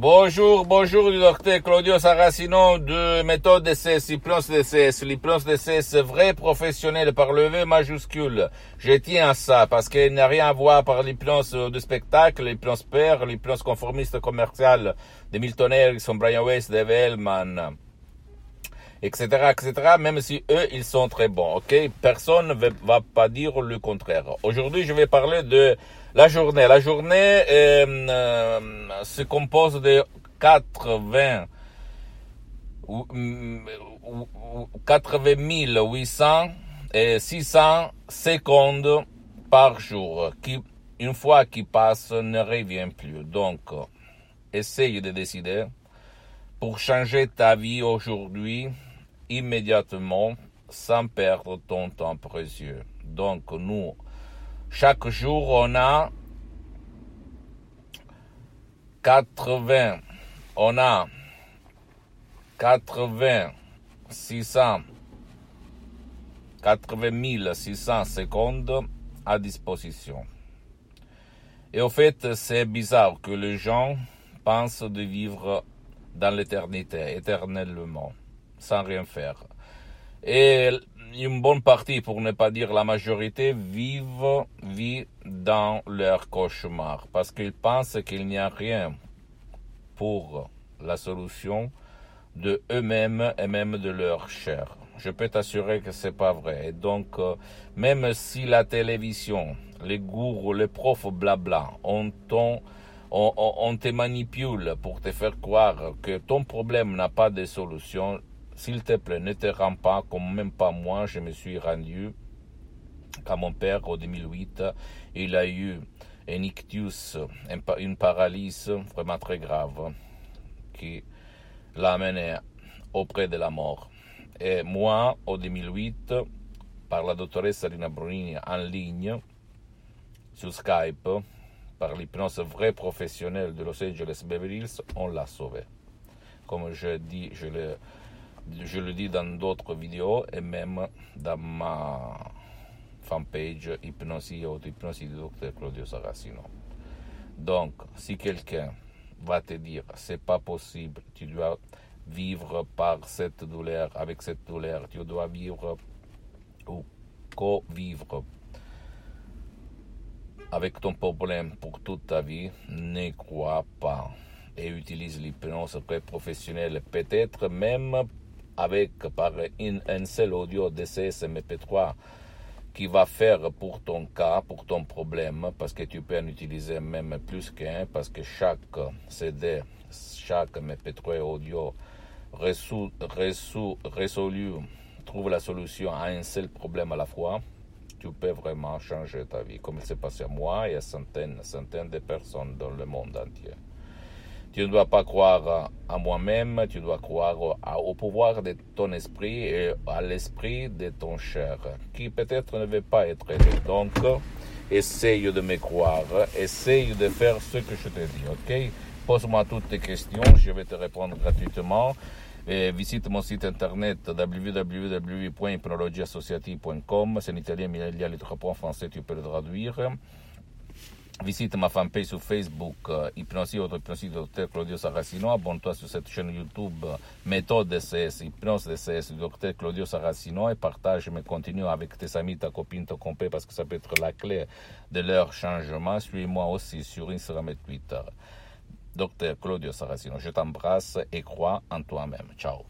Bonjour, bonjour du docteur Claudio Saracino de méthode DCS, l'hypnose DCS. L'hypnose DCS vrai professionnel par le V majuscule. Je tiens à ça parce qu'il n'a rien à voir par l'hypnose de spectacle, l'hypnose père, l'hypnose conformiste commerciale de Milton Erickson, Brian Weiss, Dave Hellman, etc., etc., même si eux, ils sont très bons, ok? Personne ne va pas dire le contraire. Aujourd'hui, je vais parler de la journée. La journée euh, euh, se compose de 80, 80 800 et 600 secondes par jour, qui, une fois qu'il passe, ne revient plus. Donc, essaye de décider pour changer ta vie aujourd'hui, immédiatement, sans perdre ton temps précieux. Donc, nous, chaque jour, on a 80, on a 80, 600, 80 600 secondes à disposition. Et au fait, c'est bizarre que les gens pensent de vivre dans l'éternité, éternellement, sans rien faire. Et une bonne partie, pour ne pas dire la majorité, vivent, vivent dans leur cauchemar parce qu'ils pensent qu'il n'y a rien pour la solution de eux-mêmes et même de leur chair. Je peux t'assurer que c'est pas vrai. Et donc, euh, même si la télévision, les gourous, les profs, blabla, on, on, on te manipule pour te faire croire que ton problème n'a pas de solution, s'il te plaît, ne te rends pas, comme même pas moi, je me suis rendu à mon père en 2008. Il a eu un ictus, une paralysie vraiment très grave qui l'a amené auprès de la mort. Et moi, en 2008, par la doctoresse Rina Brunini en ligne, sur Skype, par l'hypnose vraie professionnelle de Los Angeles Beverly Hills, on l'a sauvé. Comme je dis, je le je le dis dans d'autres vidéos et même dans ma fanpage Hypnosie ou Hypnosie du docteur Claudio Saracino. Donc, si quelqu'un va te dire c'est pas possible, tu dois vivre par cette douleur, avec cette douleur, tu dois vivre ou co-vivre avec ton problème pour toute ta vie, ne crois pas et utilise l'hypnose professionnelle, peut-être même avec par un seul audio DCS MP3 qui va faire pour ton cas, pour ton problème, parce que tu peux en utiliser même plus qu'un, parce que chaque CD, chaque MP3 audio résolu trouve la solution à un seul problème à la fois, tu peux vraiment changer ta vie, comme il s'est passé à moi et à centaines, centaines de personnes dans le monde entier. Tu ne dois pas croire à moi-même, tu dois croire au pouvoir de ton esprit et à l'esprit de ton cher, qui peut-être ne veut pas être aidé. Donc, essaye de me croire, essaye de faire ce que je te dis, ok? Pose-moi toutes tes questions, je vais te répondre gratuitement. Et visite mon site internet www.hypnologieassociative.com. C'est en italien, mais il y a les trois points français, tu peux le traduire. Visite ma fanpage sur Facebook, euh, Hypnosie auto Hypnosie Dr Claudio Saracino. Abonne-toi sur cette chaîne YouTube, Méthode DCS, Hypnose DCS Dr Claudio Saracino et partage mes contenus avec tes amis, ta copine, ton compère parce que ça peut être la clé de leur changement. Suis-moi aussi sur Instagram et Twitter. Dr Claudio Saracino, je t'embrasse et crois en toi-même. Ciao.